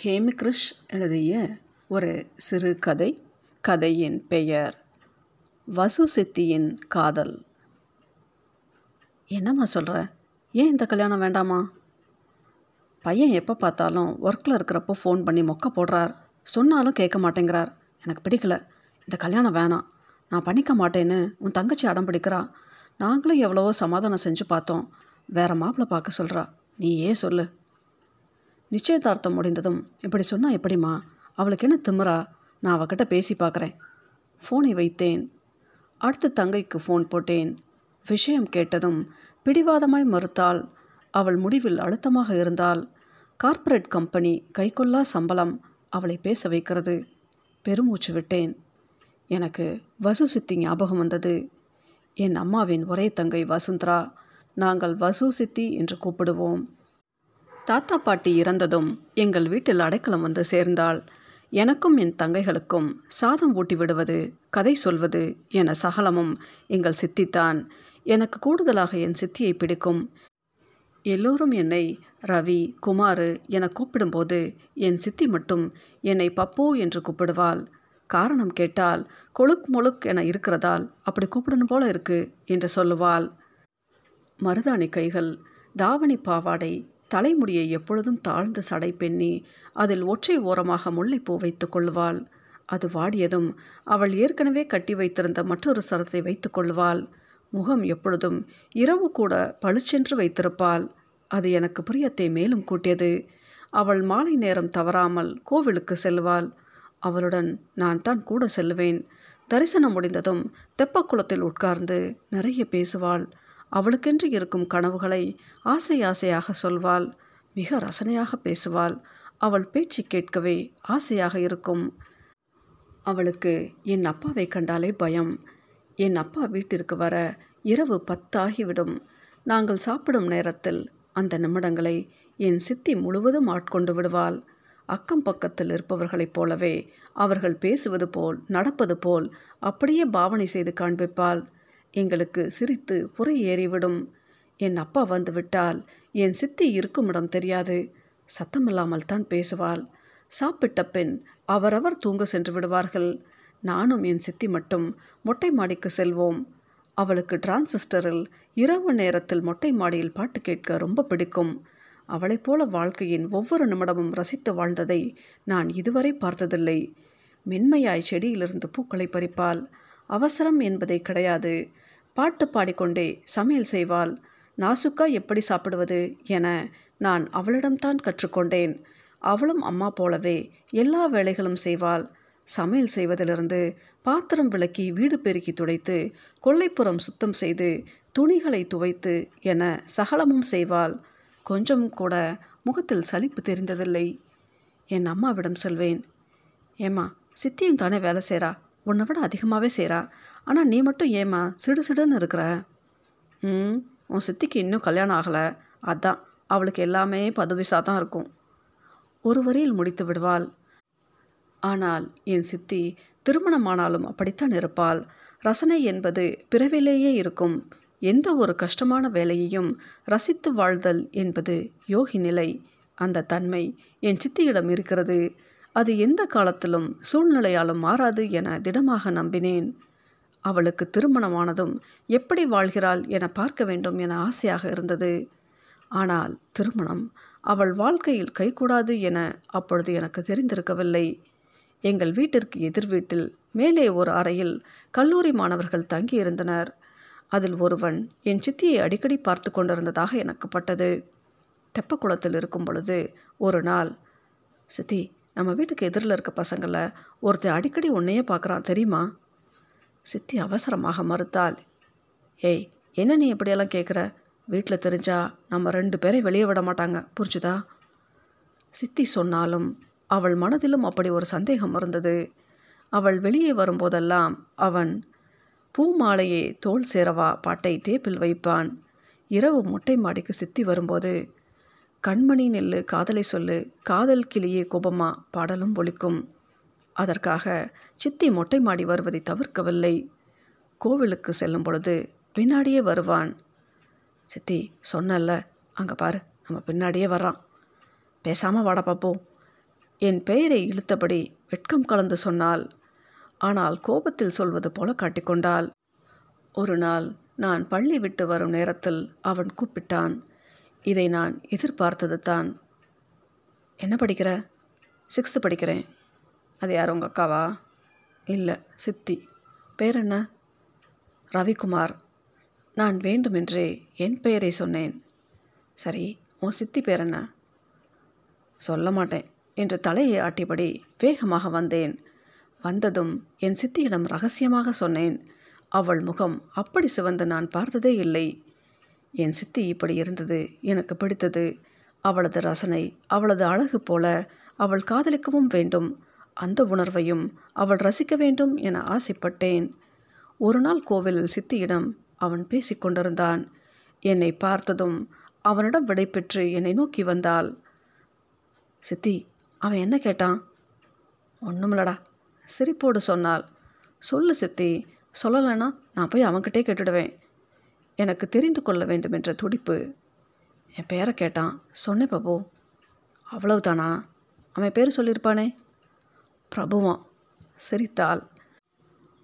ஹேமிகிருஷ் எழுதிய ஒரு சிறு கதை கதையின் பெயர் வசு சித்தியின் காதல். என்னம்மா சொல்கிற ஏன் இந்த கல்யாணம் வேண்டாமா? பையன் எப்போ பார்த்தாலும் ஒர்க்கில் இருக்கிறப்போ ஃபோன் பண்ணி மொக்க போடுறார். சொன்னாலும் கேட்க மாட்டேங்கிறார். எனக்கு பிடிக்கல. இந்த கல்யாணம் வேணாம். நான் பண்ணிக்க மாட்டேன்னு உன் தங்கச்சி அடம் பிடிக்கிறா. நாங்களும் எவ்வளவோ சமாதானம் செஞ்சு பார்த்தோம். வேற மாப்பிள்ளை பார்க்க சொல்கிறா நீ ஏன் சொல்லு. நிச்சயதார்த்தம் முடிந்ததும் இப்படி சொன்னால் எப்படிம்மா? அவளுக்கு என்ன திமரா? நான் அவகிட்ட பேசி பார்க்குறேன். ஃபோனை வைத்தேன். அடுத்து தங்கைக்கு ஃபோன் போட்டேன். விஷயம் கேட்டதும் பிடிவாதமாய் மறுத்தால் அவள் முடிவில் அழுத்தமாக இருந்தால் கார்ப்பரேட் கம்பெனி கைக்கொள்ளா சம்பளம் அவளை பேச வைக்கிறது. பெருமூச்சு விட்டேன். எனக்கு வசு சித்தி ஞாபகம் வந்தது. என் அம்மாவின் ஒரே தங்கை வசுந்தரா. நாங்கள் வசு சித்தி என்று கூப்பிடுவோம். தாத்தா பாட்டி இறந்ததும் எங்கள் வீட்டில் அடைக்கலம் வந்து சேர்ந்தாள். எனக்கும் என் தங்கைகளுக்கும் சாதம் ஊட்டி விடுவது கதை சொல்வது என சகலமும் எங்கள் சித்தித்தான் எனக்கு கூடுதலாக என் சித்தியை பிடிக்கும். எல்லோரும் என்னை ரவி குமாரு என கூப்பிடும்போது என் சித்தி மட்டும் என்னை பப்போ என்று கூப்பிடுவாள். காரணம் கேட்டால் கொழுக் முழுக் என இருக்கிறதால் அப்படி கூப்பிடணும் போல இருக்கு என்று சொல்லுவாள். மருதாணி கைகள் தாவணி பாவாடை தலைமுடியை எப்பொழுதும் தாழ்ந்து சடை பெண்ணி அதில் ஒற்றை ஓரமாக முல்லைப்பூ வைத்து கொள்வாள். அது வாடியதும் அவள் ஏற்கனவே கட்டி வைத்திருந்த மற்றொரு சரத்தை வைத்து கொள்வாள். முகம் எப்பொழுதும் இரவு கூட பளிச்சென்று வைத்திருப்பாள். அது எனக்கு பிரியத்தை மேலும் கூட்டியது. அவள் மாலை நேரம் தவறாமல் கோவிலுக்கு செல்வாள். அவளுடன் நான் தான் கூட செல்வேன். தரிசனம் முடிந்ததும் தெப்பக்குளத்தில் உட்கார்ந்து நிறைய பேசுவாள். அவளுக்கென்று இருக்கும் கனவுகளை ஆசை ஆசையாக சொல்வாள். மிக ரசனையாக பேசுவாள். அவள் பேச்சு கேட்கவே ஆசையாக இருக்கும். அவளுக்கு என் அப்பாவை கண்டாலே பயம். என் அப்பா வீட்டிற்கு வர இரவு பத்தாகிவிடும். நாங்கள் சாப்பிடும் நேரத்தில் அந்த நிமிடங்களை என் சித்தி முழுவதும் ஆட்கொண்டு விடுவாள். அக்கம் பக்கத்தில் இருப்பவர்களைப் போலவே அவர்கள் பேசுவது போல் நடப்பது போல் அப்படியே பாவனை செய்து காண்பிப்பாள். எங்களுக்கு சிரித்து புரை ஏறிவிடும். என் அப்பா வந்துவிட்டால் என் சித்தி இருக்கும் இடம் தெரியாது. சத்தமில்லாமல் தான் பேசுவாள். சாப்பிட்ட பின் அவரவர் தூங்க சென்று விடுவார்கள். நானும் என் சித்தி மட்டும் மொட்டை மாடிக்கு செல்வோம். அவளுக்கு டிரான்சிஸ்டரில் இரவு நேரத்தில் மொட்டை மாடியில் பாட்டு கேட்க ரொம்ப பிடிக்கும். அவளைப் போல வாழ்க்கையின் ஒவ்வொரு நிமிடமும் ரசித்து வாழ்ந்ததை நான் இதுவரை பார்த்ததில்லை. மென்மையாய் செடியிலிருந்து பூக்களை பறிப்பாள். அவசரம் என்பதே கிடையாது. பாட்டு பாடிக்கொண்டே சமையல் செய்வாள். நாசுக்கா எப்படி சாப்பிடுவது என நான் அவளிடம்தான் கற்றுக்கொண்டேன். அவளும் அம்மா போலவே எல்லா வேலைகளும் செய்வாள். சமையல் செய்வதிலிருந்து பாத்திரம் விளக்கி வீடு பெருக்கி துடைத்து கொல்லைப்புறம் சுத்தம் செய்து துணிகளை துவைத்து என சகலமும் செய்வாள். கொஞ்சம் கூட முகத்தில் சலிப்பு தெரிந்ததில்லை. என் அம்மாவிடம் சொல்வேன். ஏம்மா சித்தியும் தானே வேலை செய்கிறா உன்னை விட அதிகமாகவே செய்கிறா ஆனால் நீ மட்டும் ஏம்மா சிடு சிடுன்னு இருக்கிற? ம் உன் சித்திக்கு இன்னும் கல்யாணம் ஆகலை. அதான் அவளுக்கு எல்லாமே பதுவிசாக தான் இருக்கும். ஒரு வரியில் முடித்து விடுவாள். ஆனால் என் சித்தி திருமணமானாலும் அப்படித்தான் இருப்பாள். ரசனை என்பது பிறவிலேயே இருக்கும். எந்த ஒரு கஷ்டமான வேலையையும் ரசித்து வாழ்தல் என்பது யோகி நிலை. அந்த தன்மை என் சித்தியிடம் இருக்கிறது. அது எந்த காலத்திலும் சூழ்நிலையாலும் மாறாது என திடமாக நம்பினேன். அவளுக்கு திருமணமானதும் எப்படி வாழ்கிறாள் என பார்க்க வேண்டும் என ஆசையாக இருந்தது. ஆனால் திருமணம் அவள் வாழ்க்கையில் கைகூடாது என அப்பொழுது எனக்கு தெரிந்திருக்கவில்லை. எங்கள் வீட்டிற்கு எதிர் வீட்டில் மேலே ஒரு அறையில் கல்லூரி மாணவர்கள் தங்கியிருந்தனர். அதில் ஒருவன் என் சித்தியை அடிக்கடி பார்த்து கொண்டிருந்ததாக எனக்கு பட்டது. தெப்பக்குளத்தில் இருக்கும் பொழுது ஒரு நாள் சித்தி நம்ம வீட்டுக்கு எதிரில் இருக்க பசங்களை ஒருத்தர் அடிக்கடி உன்னையே பார்க்குறான் தெரியுமா? சித்தி அவசரமாக மறுத்தாள். ஏய் என்ன நீ இப்படியெல்லாம் கேட்குற? வீட்டில் தெரிஞ்சா நம்ம ரெண்டு பேரை வெளியே விட மாட்டாங்க புரிஞ்சுதா? சித்தி சொன்னாலும் அவள் மனதிலும் அப்படி ஒரு சந்தேகம் இருந்தது. அவள் வெளியே வரும்போதெல்லாம் அவன் பூ மாலையே தோல் சேரவா பாட்டை டேப்பில் வைப்பான். இரவு மொட்டை மாடிக்கு சித்தி வரும்போது கண்மணி நெல்லு காதலை சொல்லு காதல் கிளியே கோபமா பாடலும் ஒலிக்கும் அதற்காக சித்தி மொட்டை மாடி வருவதை தவிர்க்கவில்லை. கோவிலுக்கு செல்லும் பொழுது பின்னாடியே வருவான். சித்தி சொன்னல்ல அங்கே பாரு நம்ம பின்னாடியே வர்றான். பேசாமல் வாட பார்ப்போம் என் பெயரை இழுத்தபடி வெட்கம் கலந்து சொன்னாள். ஆனால் கோபத்தில் சொல்வது போல காட்டிக்கொண்டாள். ஒரு நாள் நான் பள்ளி விட்டு வரும் நேரத்தில் அவன் கூப்பிட்டான். இதை நான் எதிர்பார்த்தது தான் என்ன படிக்கிற? சிக்ஸ்த்து படிக்கிறேன். அது யார் உங்கள் அக்காவா? இல்லை சித்தி. பேர் என்ன? ரவிக்குமார். நான் வேண்டுமென்றே என் பெயரை சொன்னேன். சரி உன் சித்தி பேர் என்ன? சொல்ல மாட்டேன் என்று தலையை ஆட்டியபடி வேகமாக வந்தேன். வந்ததும் என் சித்தியிடம் ரகசியமாக சொன்னேன். அவள் முகம் அப்படி சிவந்து நான் பார்த்ததே இல்லை. என் சித்தி இப்படி இருந்தது எனக்கு பிடித்தது. அவளது ரசனை அவளது அழகு போல அவள் காதலிக்கவும் வேண்டும். அந்த உணர்வையும் அவள் ரசிக்க வேண்டும் என ஆசைப்பட்டேன். ஒரு நாள் கோவிலில் சித்தியிடம் அவன் பேசிக்கொண்டிருந்தான் என்னை பார்த்ததும் அவனிடம் விடைபெற்று என்னை நோக்கி வந்தாள். சித்தி அவன் என்ன கேட்டான்? ஒன்றுமில்லடா சிரிப்போடு சொன்னாள். சொல்லு சித்தி சொல்லலைன்னா நான் போய் அவன்கிட்டே கேட்டுடுவேன். எனக்கு தெரிந்து கொள்ள வேண்டும் என்ற துடிப்பு. என் பேரை கேட்டான். சொன்னேன் பாபு அவ்வளவுதானா? அவன் பேர் சொல்லியிருப்பானே? பிரபுவான் சிரித்தாள்.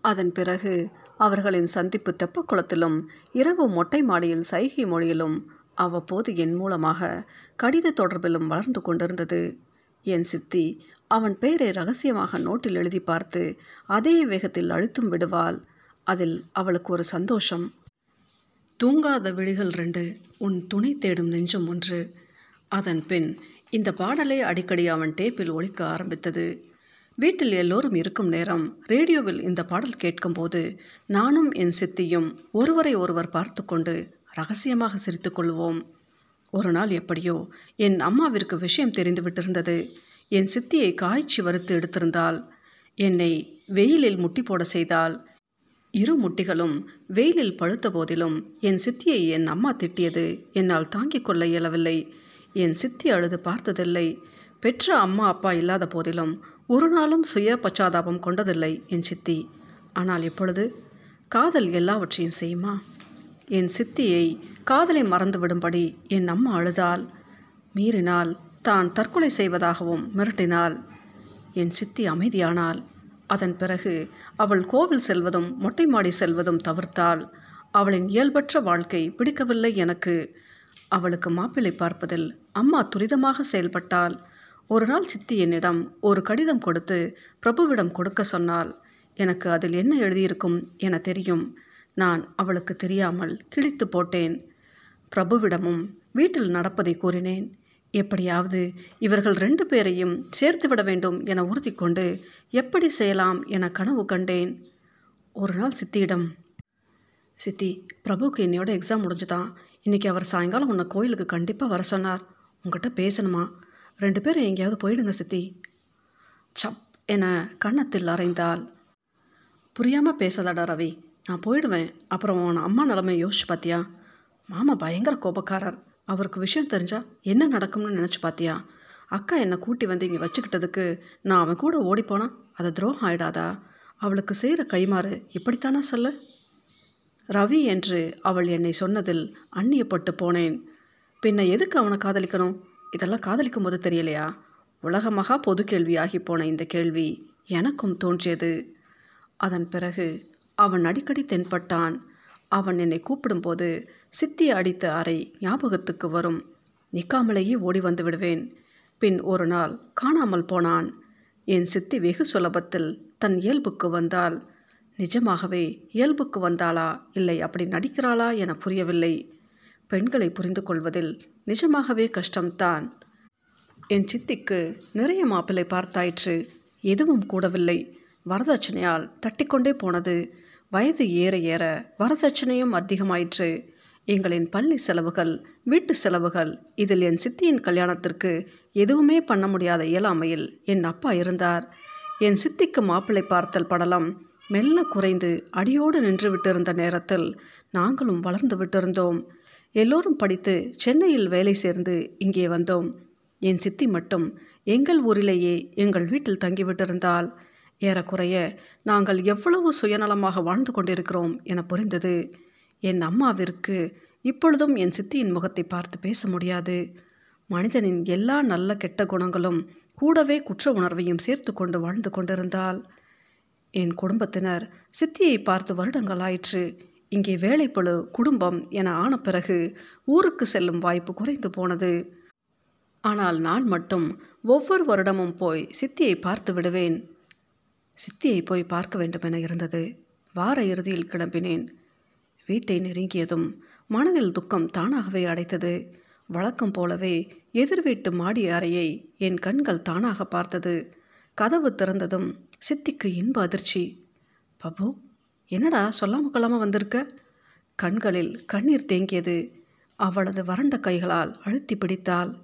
அதன் பிறகு அவர்களின் சந்திப்பு தெப்பக்குளத்திலும் இரவு மொட்டை மாடியில் சைகை மொழியிலும் அவ்வப்போது என் மூலமாக கடித தொடர்பிலும் வளர்ந்து கொண்டிருந்தது. என் சித்தி அவன் பெயரை ரகசியமாக நோட்டில் எழுதி பார்த்து அதே வேகத்தில் அழுத்தும் விடுவாள். அதில் அவளுக்கு ஒரு சந்தோஷம். தூங்காத விழிகள் ரெண்டு உன் துணை தேடும் நெஞ்சம் ஒன்று. அதன் பின் இந்த பாடலே அடிக்கடி அவன் டேப்பில் ஒழிக்க ஆரம்பித்தது. வீட்டில் எல்லோரும் இருக்கும் நேரம் ரேடியோவில் இந்த பாடல் கேட்கும்போது நானும் என் சித்தியும் ஒருவரை ஒருவர் பார்த்து கொண்டு ரகசியமாக சிரித்து கொள்வோம். ஒரு நாள் எப்படியோ என் அம்மாவிற்கு விஷயம் தெரிந்து விட்டிருந்தது. என் சித்தியை காய்ச்சி வறுத்து எடுத்திருந்தால் என்னை வெயிலில் முட்டி போட செய்தால் இரு முட்டிகளும் வெயிலில் பழுத்த போதிலும் என் சித்தியை என் அம்மா திட்டியது என்னால் தாங்கிக் கொள்ள இயலவில்லை. என் சித்தி அழுது பார்த்ததில்லை. பெற்ற அம்மா அப்பா இல்லாத போதிலும் ஒரு நாளும் சுய பச்சாதாபம் கொண்டதில்லை என் சித்தி. ஆனால் இப்பொழுது காதல் எல்லாவற்றையும் செய்யுமா? என் சித்தியை காதலை மறந்துவிடும்படி என் அம்மா அழுதால் மீறினால் தான் தற்கொலை செய்வதாகவும் மிரட்டினாள் என் சித்தி அமைதியானால் அதன் பிறகு அவள் கோவில் செல்வதும் மொட்டை மாடி செல்வதும் தவிர்த்தாள். அவளின் இயல்பற்ற வாழ்க்கை பிடிக்கவில்லை எனக்கு. அவளுக்கு மாப்பிள்ளை பார்ப்பதில் அம்மா துரிதமாக செயல்பட்டாள். ஒரு நாள் சித்தி என்னிடம் ஒரு கடிதம் கொடுத்து பிரபுவிடம் கொடுக்க சொன்னாள். எனக்கு அதில் என்ன எழுதியிருக்கும் என தெரியும். நான் அவளுக்கு தெரியாமல் கிழித்து போட்டேன். பிரபுவிடமும் வீட்டில் நடப்பதை கூறினேன். எப்படியாவது இவர்கள் ரெண்டு பேரையும் சேர்த்து விட வேண்டும் என உறுதி கொண்டு எப்படி செய்யலாம் என கனவு கண்டேன். ஒரு நாள் சித்தியிடம் சித்தி பிரபுவுக்கு என்னையோட எக்ஸாம் முடிஞ்சுதான். இன்றைக்கி அவர் சாயங்காலம் உன்னை கோயிலுக்கு கண்டிப்பாக வர சொன்னார். உங்ககிட்ட பேசணுமா? ரெண்டு பேரும் எங்கேயாவது போயிடுங்க சித்தி. சப் என கன்னத்தில் அறைந்தால் புரியாமல் பேசாதடா ரவி. நான் போயிடுவேன். அப்புறம் உன் அம்மா நிலைமை யோசிச்சு பார்த்தியா மாமா பயங்கர கோபக்காரர். அவருக்கு விஷயம் தெரிஞ்சால் என்ன நடக்கும்னு நினச்சி பார்த்தியா அக்கா என்னை கூட்டி வந்து இங்கே வச்சுக்கிட்டதுக்கு நான் அவன் கூட ஓடிப்போனா அதை துரோகம் ஆயிடாதா அவளுக்கு செய்கிற கைமாறு இப்படித்தானா சொல்லு? ரவி என்று அவள் என்னை சொன்னதில் அந்நியப்பட்டு போனேன். பின்ன எதுக்கு அவனை காதலிக்கணும்? இதெல்லாம் காதலிக்கும் போது தெரியலையா உலகமாக பொது கேள்வியாகி போன இந்த கேள்வி எனக்கும் தோன்றியது. அதன் பிறகு அவன் அடிக்கடி தென்பட்டான். அவன் என்னை கூப்பிடும்போது சித்தி அடித்த அறை ஞாபகத்துக்கு வரும். நிற்காமலேயே ஓடி வந்து விடுவேன். பின் ஒரு நாள் காணாமல் போனான். என் சித்தி வெகு சுலபத்தில் தன் இயல்புக்கு வந்தாள். நிஜமாகவே இயல்புக்கு வந்தாளா இல்லை அப்படி நடிக்கிறாளா என புரியவில்லை. பெண்களை புரிந்து கொள்வதில் நிஜமாகவே கஷ்டம்தான். என் சித்திக்கு நிறைய மாப்பிள்ளை பார்த்தாயிற்று. எதுவும் கூடவில்லை. வரதட்சணையால் தட்டிக்கொண்டே போனது. வயது ஏற ஏற வரதட்சணையும் அதிகமாயிற்று. எங்களின் பள்ளி செலவுகள் வீட்டு செலவுகள் இதில் என் சித்தியின் கல்யாணத்திற்கு எதுவுமே பண்ண முடியாத இயலாமையில் என் அப்பா இருந்தார். என் சித்திக்கு மாப்பிள்ளை பார்த்தல் படலம் மெல்ல குறைந்து அடியோடு நின்று விட்டிருந்த நேரத்தில் நாங்களும் வளர்ந்து விட்டிருந்தோம். எல்லோரும் படித்து சென்னையில் வேலை சேர்ந்து இங்கே வந்தோம். என் சித்தி மட்டும் எங்கள் ஊரிலேயே எங்கள் வீட்டில் தங்கிவிட்டிருந்தால் ஏறக்குறைய நாங்கள் எவ்வளவு சுயநலமாக வாழ்ந்து கொண்டிருக்கிறோம் என புரிந்தது. என் அம்மாவிற்கு இப்பொழுதும் என் சித்தியின் முகத்தை பார்த்து பேச முடியாது. மனிதனின் எல்லா நல்ல கெட்ட குணங்களும் கூடவே குற்ற உணர்வையும் சேர்த்து கொண்டு வாழ்ந்து கொண்டிருந்தால் என் குடும்பத்தினர் சித்தியை பார்த்து வருடங்களாயிற்று இங்கே வேலைப்பழு குடும்பம் என ஆன பிறகு ஊருக்கு செல்லும் வாய்ப்பு குறைந்து போனது. ஆனால் நான் மட்டும் ஒவ்வொரு வருடமும் போய் சித்தியை பார்த்து விடுவேன். சித்தியை போய் பார்க்க வேண்டுமென இருந்தது. வார இறுதியில் கிளம்பினேன். வீட்டை நெருங்கியதும் மனதில் துக்கம் தானாகவே அடைத்தது. வழக்கம் போலவே எதிர் வீட்டு மாடி அறையை என் கண்கள் தானாக பார்த்தது. கதவு திறந்ததும் சித்திக்கு இன்ப அதிர்ச்சி. பபு என்னடா சொல்லாம கொள்ளாமல் வந்திருக்க? கண்களில் கண்ணீர் தேங்கியது. அவளது வறண்ட கைகளால் அழுத்தி பிடித்தாள்.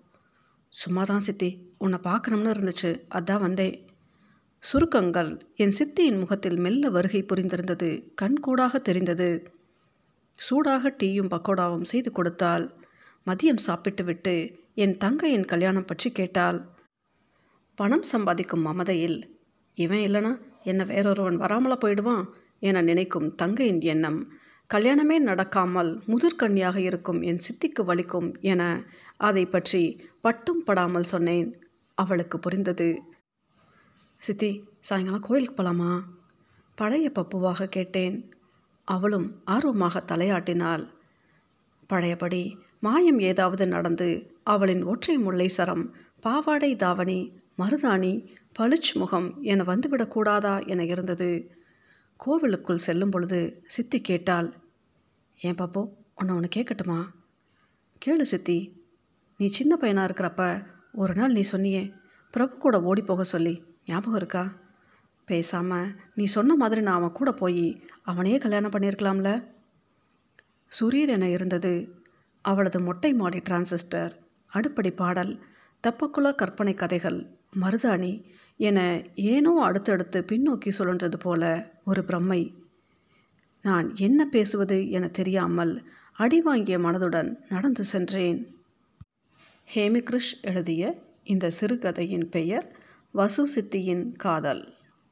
சும்மா தான் சித்தி உன்னை பார்க்கணும்னு இருந்துச்சு. அதான் வந்தேன். சுருக்கங்கள் என் சித்தியின் முகத்தில் மெல்ல வருகை புரிந்திருந்தது கண்கூடாக தெரிந்தது. சூடாக டீயும் பக்கோடாவும் செய்து கொடுத்தாள். மதியம் சாப்பிட்டுவிட்டு என் தங்கையின் கல்யாணம் பற்றி கேட்டாள். பணம் சம்பாதிக்கும் மமதையில் இவன் இல்லைனா என்ன வேறொருவன் வராமல போயிடுவான்? என நினைக்கும் தங்கையின் எண்ணம் கல்யாணமே நடக்காமல் முதிர்கன்னியாக இருக்கும் என் சித்திக்கு வலிக்கும் என அதை பற்றி பட்டும் படாமல் சொன்னேன். அவளுக்கு புரிந்தது. சித்தி சாயங்காலம் கோயிலுக்கு போகலாமா பழைய பப்புவாக கேட்டேன். அவளும் ஆர்வமாக தலையாட்டினாள். பழையபடி மாயம் ஏதாவது நடந்து அவளின் ஒற்றை முல்லை சரம் பாவாடை தாவணி மருதாணி பளிச் முகம் என வந்துவிடக்கூடாதா என இருந்தது. கோவிலுக்குள் செல்லும் பொழுது சித்தி கேட்டாள் ஏன் பாப்போ உன்னை ஒன்று கேட்கட்டுமா? கேளு சித்தி நீ சின்ன பையனாக இருக்கிறப்ப ஒரு நாள் நீ சொன்னியே பிரபு கூட ஓடி போக சொல்லி ஞாபகம் இருக்கா? பேசாமல் நீ சொன்ன மாதிரி நான் அவன் கூட போய் அவனையே கல்யாணம் பண்ணியிருக்கலாம்ல? சுரீர் என இருந்தது அவளது மொட்டை மாடி டிரான்சிஸ்டர் அடுப்படி பாடல் தப்பக்குள்ள கற்பனை கதைகள் மருதாணி என ஏனோ அடுத்தடுத்து பின்னோக்கி சுழன்றது போல ஒரு பிரம்மை. நான் என்ன பேசுவது என தெரியாமல் அடி வாங்கிய மனதுடன் நடந்து சென்றேன். ஹேமிகிருஷ் எழுதிய இந்த சிறுகதையின் பெயர் வசு சித்தியின் காதல்.